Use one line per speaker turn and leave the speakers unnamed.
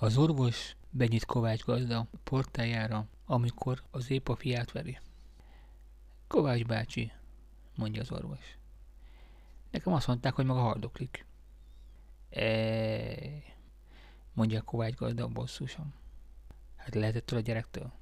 Az orvos benyit Kovács gazda portájára, amikor az épp a fiát veri. Kovács bácsi, mondja az orvos. Nekem azt mondták, hogy maga hardoklik. Eee, mondja Kovács gazda bosszusan. Hát lehetett a gyerektől?